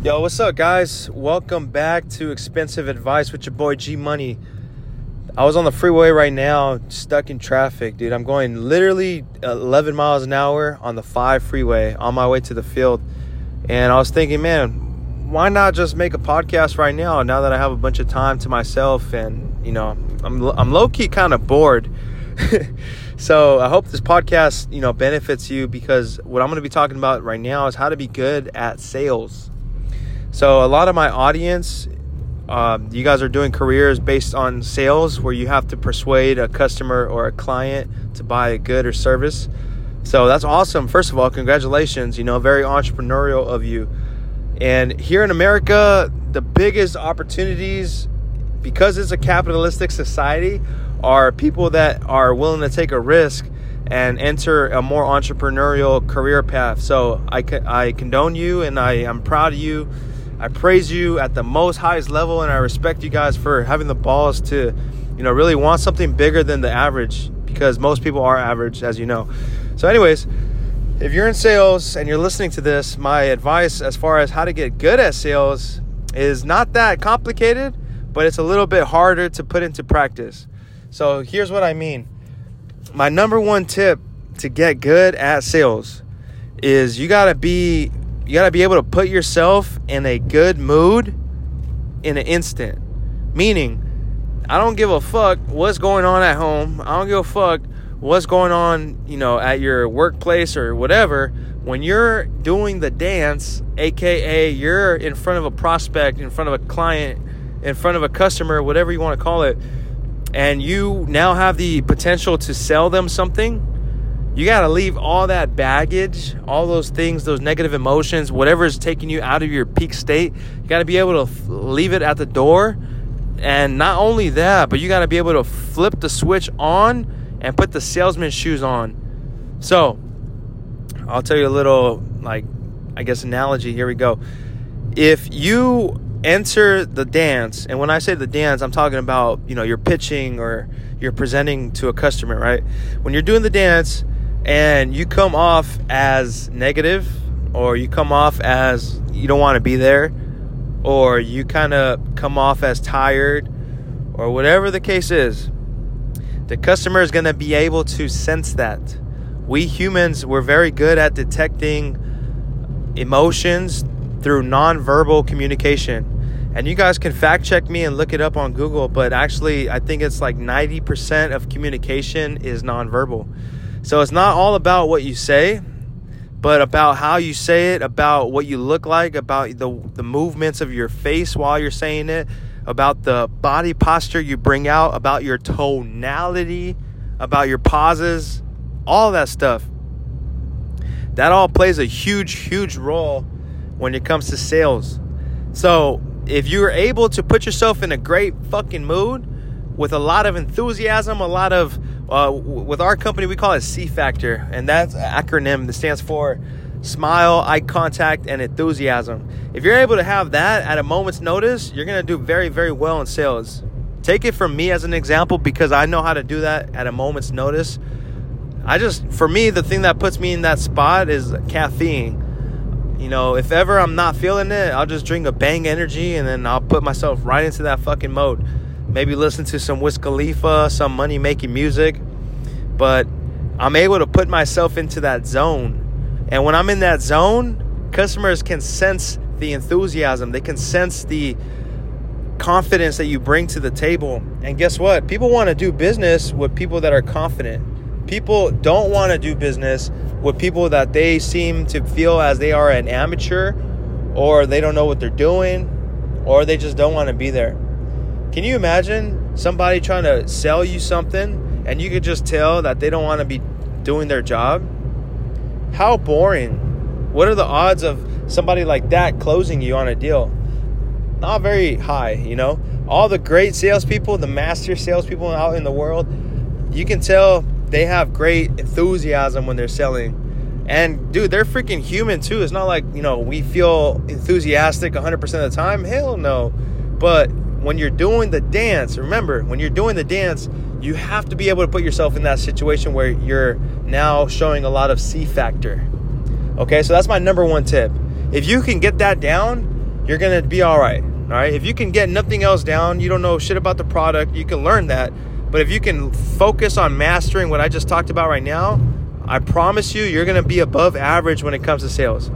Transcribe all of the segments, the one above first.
Yo, what's up, guys? Welcome back to Expensive Advice with your boy G Money. I was on the freeway right now, stuck in traffic, dude. I'm going literally 11 miles an hour on the 5 freeway on my way to the field. And I was thinking, man, why not just make a podcast right now now that I have a bunch of time to myself and, you know, I'm I'm low key kind of bored. so, I hope this podcast, you know, benefits you because what I'm going to be talking about right now is how to be good at sales so, a lot of my audience, um, you guys are doing careers based on sales where you have to persuade a customer or a client to buy a good or service. So, that's awesome. First of all, congratulations. You know, very entrepreneurial of you. And here in America, the biggest opportunities, because it's a capitalistic society, are people that are willing to take a risk and enter a more entrepreneurial career path. So I, I condone you and I am proud of you I praise you at the most highest level, and I respect you guys for having the balls to, you know, really want something bigger than the average because most people are average, as you know. So, anyways, if you're in sales and you're listening to this, my advice as far as how to get good at sales is not that complicated, but it's a little bit harder to put into practice. So, here's what I mean my number one tip to get good at sales is you got to be you got to be able to put yourself in a good mood in an instant. Meaning, I don't give a fuck what's going on at home. I don't give a fuck what's going on, you know, at your workplace or whatever. When you're doing the dance, aka you're in front of a prospect, in front of a client, in front of a customer, whatever you want to call it, and you now have the potential to sell them something you got to leave all that baggage, all those things, those negative emotions, whatever is taking you out of your peak state. You got to be able to leave it at the door. And not only that, but you got to be able to flip the switch on and put the salesman shoes on. So, I'll tell you a little, like, I guess, analogy. Here we go. If you enter the dance, and when I say the dance, I'm talking about, you know, you're pitching or you're presenting to a customer, right? When you're doing the dance, and you come off as negative or you come off as you don't want to be there or you kind of come off as tired or whatever the case is the customer is going to be able to sense that. We humans we're very good at detecting emotions through nonverbal communication. And you guys can fact check me and look it up on google but actually i think it's like 90% of communication is nonverbal so it's not all about what you say, but about how you say it, about what you look like, about the, the movements of your face while you're saying it, about the body posture you bring out, about your tonality, about your pauses, all that stuff. That all plays a huge, huge role when it comes to sales. So if you're able to put yourself in a great fucking mood with a lot of enthusiasm, a lot of uh, with our company, we call it C Factor, and that's an acronym that stands for smile, eye contact, and enthusiasm. If you're able to have that at a moment's notice, you're going to do very, very well in sales. Take it from me as an example because I know how to do that at a moment's notice. I just, for me, the thing that puts me in that spot is caffeine. You know, if ever I'm not feeling it, I'll just drink a bang energy and then I'll put myself right into that fucking mode maybe listen to some Wiz Khalifa, some money making music. But I'm able to put myself into that zone. And when I'm in that zone, customers can sense the enthusiasm, they can sense the confidence that you bring to the table. And guess what? People want to do business with people that are confident. People don't want to do business with people that they seem to feel as they are an amateur or they don't know what they're doing or they just don't want to be there. Can you imagine somebody trying to sell you something and you could just tell that they don't want to be doing their job? How boring. What are the odds of somebody like that closing you on a deal? Not very high, you know? All the great salespeople, the master salespeople out in the world, you can tell they have great enthusiasm when they're selling. And dude, they're freaking human too. It's not like, you know, we feel enthusiastic 100% of the time. Hell no. But when you're doing the dance, remember, when you're doing the dance, you have to be able to put yourself in that situation where you're now showing a lot of C factor. Okay, so that's my number one tip. If you can get that down, you're gonna be all right. All right. If you can get nothing else down, you don't know shit about the product, you can learn that. But if you can focus on mastering what I just talked about right now, I promise you, you're gonna be above average when it comes to sales.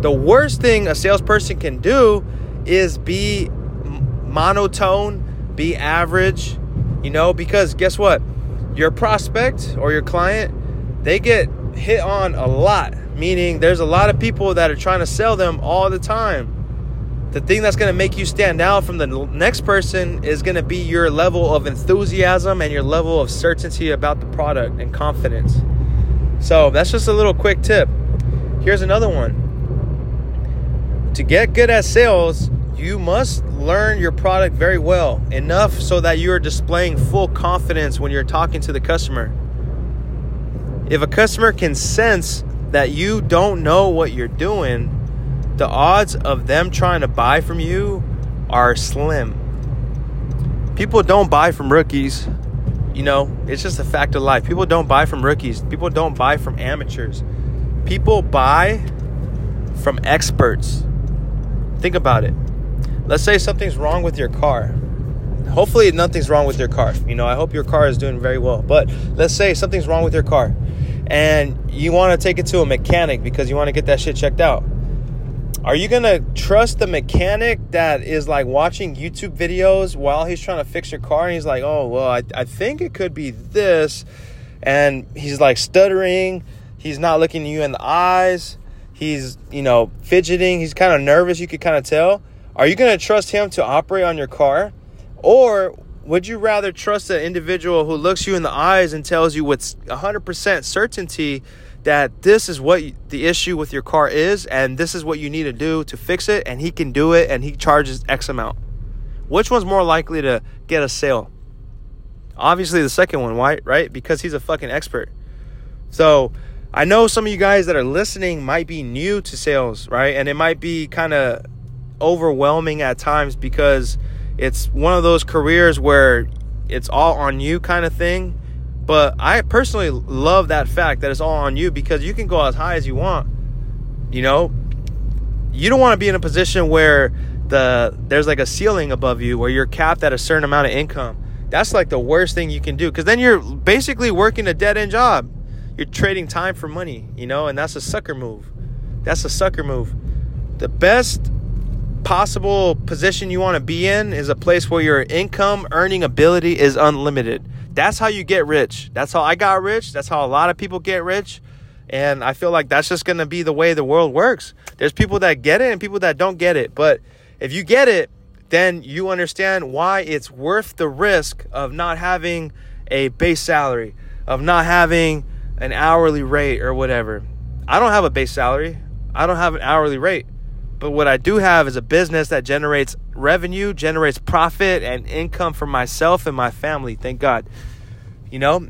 The worst thing a salesperson can do is be monotone, be average, you know, because guess what? Your prospect or your client, they get hit on a lot, meaning there's a lot of people that are trying to sell them all the time. The thing that's going to make you stand out from the next person is going to be your level of enthusiasm and your level of certainty about the product and confidence. So, that's just a little quick tip. Here's another one. To get good at sales, you must learn your product very well, enough so that you are displaying full confidence when you're talking to the customer. If a customer can sense that you don't know what you're doing, the odds of them trying to buy from you are slim. People don't buy from rookies. You know, it's just a fact of life. People don't buy from rookies. People don't buy from amateurs. People buy from experts. Think about it let's say something's wrong with your car. Hopefully, nothing's wrong with your car. You know, I hope your car is doing very well. But let's say something's wrong with your car and you want to take it to a mechanic because you want to get that shit checked out. Are you to trust the mechanic that is like watching YouTube videos while he's trying to fix your car and he's like, oh, well, I, I think it could be this. And he's like stuttering. He's not looking you in the eyes. He's, you know, fidgeting. He's kind of nervous. You could kind of tell. Are you going to trust him to operate on your car? Or would you rather trust an individual who looks you in the eyes and tells you with 100% certainty that this is what the issue with your car is and this is what you need to do to fix it and he can do it and he charges X amount? Which one's more likely to get a sale? Obviously, the second one, right? Right? Because he's a fucking expert. So, I know some of you guys that are listening might be new to sales, right? And it might be kind of overwhelming at times because it's one of those careers where it's all on you kind of thing. But I personally love that fact that it's all on you because you can go as high as you want. You know, you don't want to be in a position where the there's like a ceiling above you where you're capped at a certain amount of income. That's like the worst thing you can do because then you're basically working a dead end job. You're trading time for money, you know, and that's a sucker move. That's a sucker move. The best possible position you want to be in is a place where your income earning ability is unlimited. That's how you get rich. That's how I got rich. That's how a lot of people get rich. And I feel like that's just going to be the way the world works. There's people that get it and people that don't get it. But if you get it, then you understand why it's worth the risk of not having a base salary, of not having an hourly rate or whatever. I don't have a base salary. I don't have an hourly rate. But what I do have is a business that generates revenue, generates profit and income for myself and my family. Thank God. You know?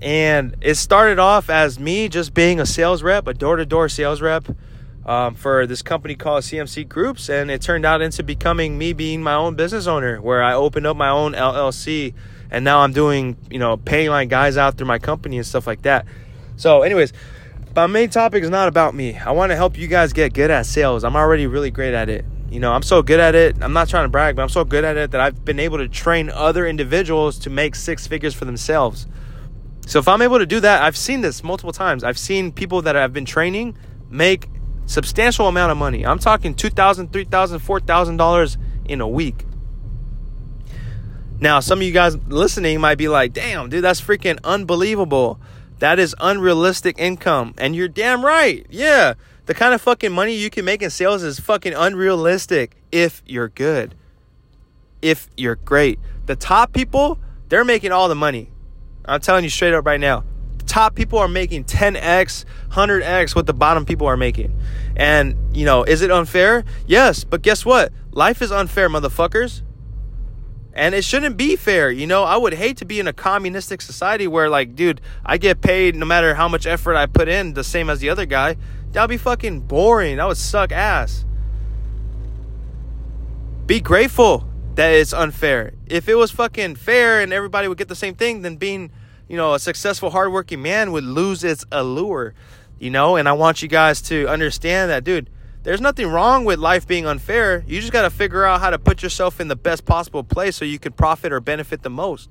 And it started off as me just being a sales rep, a door to door sales rep um, for this company called CMC Groups. And it turned out into becoming me being my own business owner, where I opened up my own LLC. And now I'm doing, you know, paying my guys out through my company and stuff like that. So, anyways, but my main topic is not about me. I want to help you guys get good at sales. I'm already really great at it. You know, I'm so good at it. I'm not trying to brag, but I'm so good at it that I've been able to train other individuals to make six figures for themselves. So if I'm able to do that, I've seen this multiple times. I've seen people that I've been training make substantial amount of money. I'm talking $2,000, $3,000, $4,000 in a week. Now, some of you guys listening might be like, damn, dude, that's freaking unbelievable. That is unrealistic income. And you're damn right. Yeah. The kind of fucking money you can make in sales is fucking unrealistic if you're good. If you're great. The top people, they're making all the money. I'm telling you straight up right now. The top people are making 10x, 100x what the bottom people are making. And, you know, is it unfair? Yes, but guess what? Life is unfair, motherfuckers. And it shouldn't be fair. You know, I would hate to be in a communistic society where, like, dude, I get paid no matter how much effort I put in, the same as the other guy. That would be fucking boring. That would suck ass. Be grateful that it's unfair. If it was fucking fair and everybody would get the same thing, then being, you know, a successful, hardworking man would lose its allure, you know? And I want you guys to understand that, dude, there's nothing wrong with life being unfair. You just got to figure out how to put yourself in the best possible place so you can profit or benefit the most.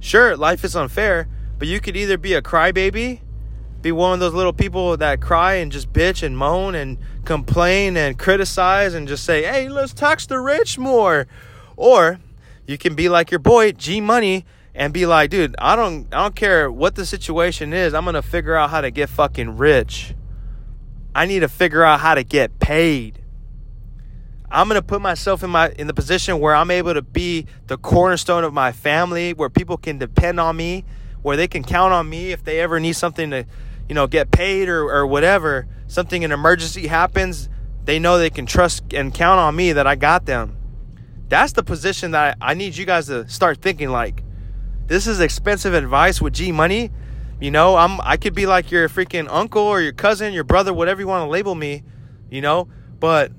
Sure, life is unfair, but you could either be a crybaby, be one of those little people that cry and just bitch and moan and complain and criticize and just say, "Hey, let's tax the rich more." Or you can be like your boy G Money and be like, "Dude, I don't I don't care what the situation is. I'm to figure out how to get fucking rich." I need to figure out how to get paid. I'm gonna put myself in my in the position where I'm able to be the cornerstone of my family, where people can depend on me, where they can count on me if they ever need something to, you know, get paid or, or whatever. Something an emergency happens, they know they can trust and count on me that I got them. That's the position that I, I need you guys to start thinking like. This is expensive advice with G Money you know, I'm I could be like your freaking uncle or your cousin, your brother, whatever you want to label me, you know, but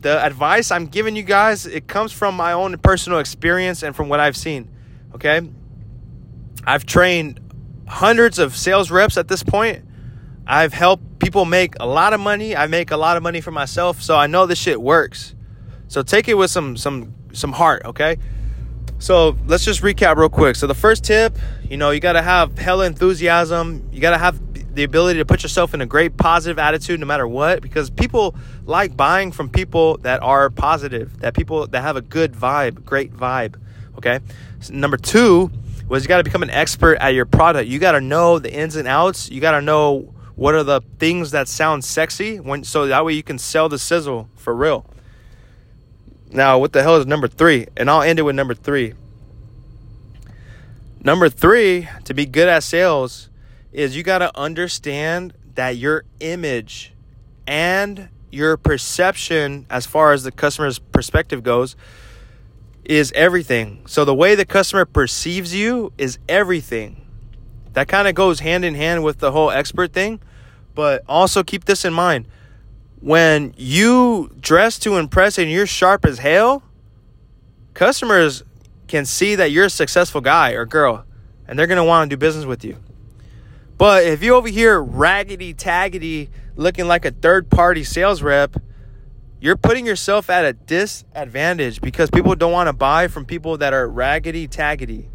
the advice I'm giving you guys, it comes from my own personal experience and from what I've seen. Okay? I've trained hundreds of sales reps at this point. I've helped people make a lot of money. I make a lot of money for myself, so I know this shit works. So take it with some some some heart, okay? So let's just recap real quick. So the first tip, you know, you got to have hella enthusiasm. You got to have the ability to put yourself in a great positive attitude no matter what because people like buying from people that are positive, that people that have a good vibe, great vibe, okay? So number 2 was you got to become an expert at your product. You got to know the ins and outs. You got to know what are the things that sound sexy when so that way you can sell the sizzle for real. Now, what the hell is number three? And I'll end it with number three. Number three, to be good at sales, is you got to understand that your image and your perception, as far as the customer's perspective goes, is everything. So the way the customer perceives you is everything. That kind of goes hand in hand with the whole expert thing. But also keep this in mind when you dress to impress and you're sharp as hell, customers can see that you're a successful guy or girl and they're going to want to do business with you. But if you over here raggedy taggedy looking like a third party sales rep, you're putting yourself at a disadvantage because people don't want to buy from people that are raggedy taggedy.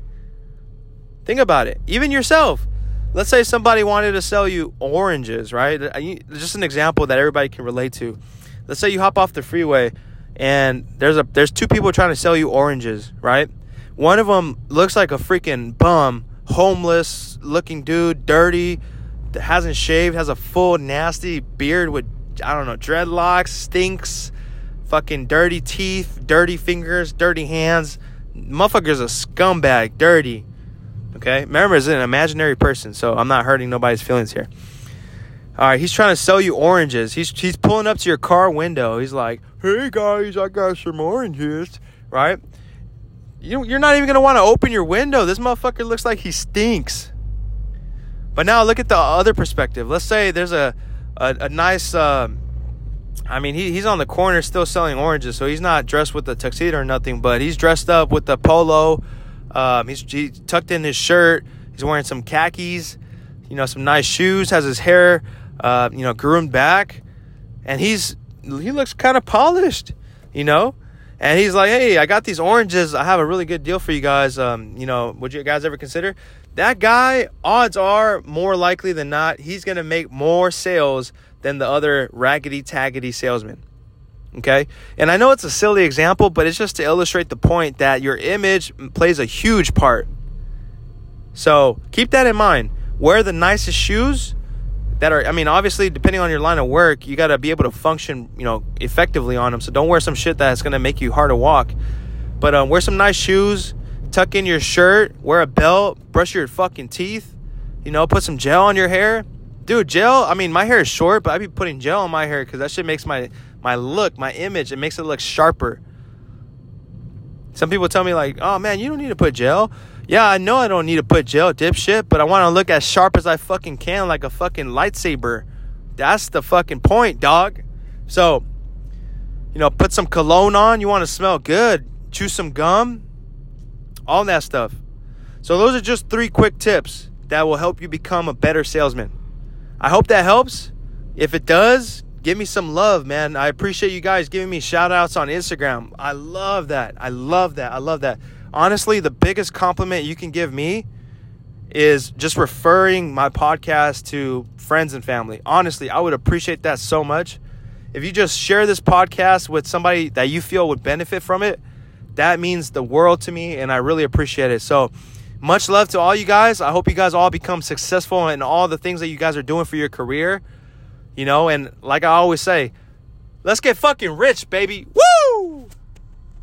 Think about it. Even yourself let's say somebody wanted to sell you oranges, right? Just an example that everybody can relate to. Let's say you hop off the freeway and there's a there's two people trying to sell you oranges, right? One of them looks like a freaking bum, homeless looking dude, dirty, hasn't shaved, has a full nasty beard with I don't know, dreadlocks, stinks, fucking dirty teeth, dirty fingers, dirty hands. Motherfucker's a scumbag, dirty. Okay, remember, it's an imaginary person, so I'm not hurting nobody's feelings here. All right, he's trying to sell you oranges. He's he's pulling up to your car window. He's like, "Hey guys, I got some oranges." Right? You you're not even gonna want to open your window. This motherfucker looks like he stinks. But now look at the other perspective. Let's say there's a a, a nice. Uh, I mean, he, he's on the corner still selling oranges, so he's not dressed with a tuxedo or nothing, but he's dressed up with a polo um, he's he tucked in his shirt. He's wearing some khakis, you know, some nice shoes. Has his hair, uh, you know, groomed back, and he's he looks kind of polished, you know. And he's like, "Hey, I got these oranges. I have a really good deal for you guys. Um, you know, would you guys ever consider?" That guy, odds are more likely than not, he's gonna make more sales than the other raggedy taggedy salesman. Okay. And I know it's a silly example, but it's just to illustrate the point that your image plays a huge part. So keep that in mind. Wear the nicest shoes that are, I mean, obviously, depending on your line of work, you got to be able to function, you know, effectively on them. So don't wear some shit that's going to make you hard to walk. But um, wear some nice shoes, tuck in your shirt, wear a belt, brush your fucking teeth, you know, put some gel on your hair. Dude, gel, I mean, my hair is short, but I'd be putting gel on my hair because that shit makes my my look, my image. It makes it look sharper. Some people tell me like, "Oh man, you don't need to put gel." Yeah, I know I don't need to put gel, dipshit, but I want to look as sharp as I fucking can, like a fucking lightsaber. That's the fucking point, dog. So, you know, put some cologne on. You want to smell good. Chew some gum. All that stuff. So, those are just three quick tips that will help you become a better salesman. I hope that helps If it does, give me some love, man. I appreciate you guys giving me shout outs on Instagram. I love that. I love that. I love that. Honestly, the biggest compliment you can give me is just referring my podcast to friends and family. Honestly, I would appreciate that so much. If you just share this podcast with somebody that you feel would benefit from it, that means the world to me and I really appreciate it. So, much love to all you guys. I hope you guys all become successful in all the things that you guys are doing for your career. You know, and like I always say, let's get fucking rich, baby. Woo!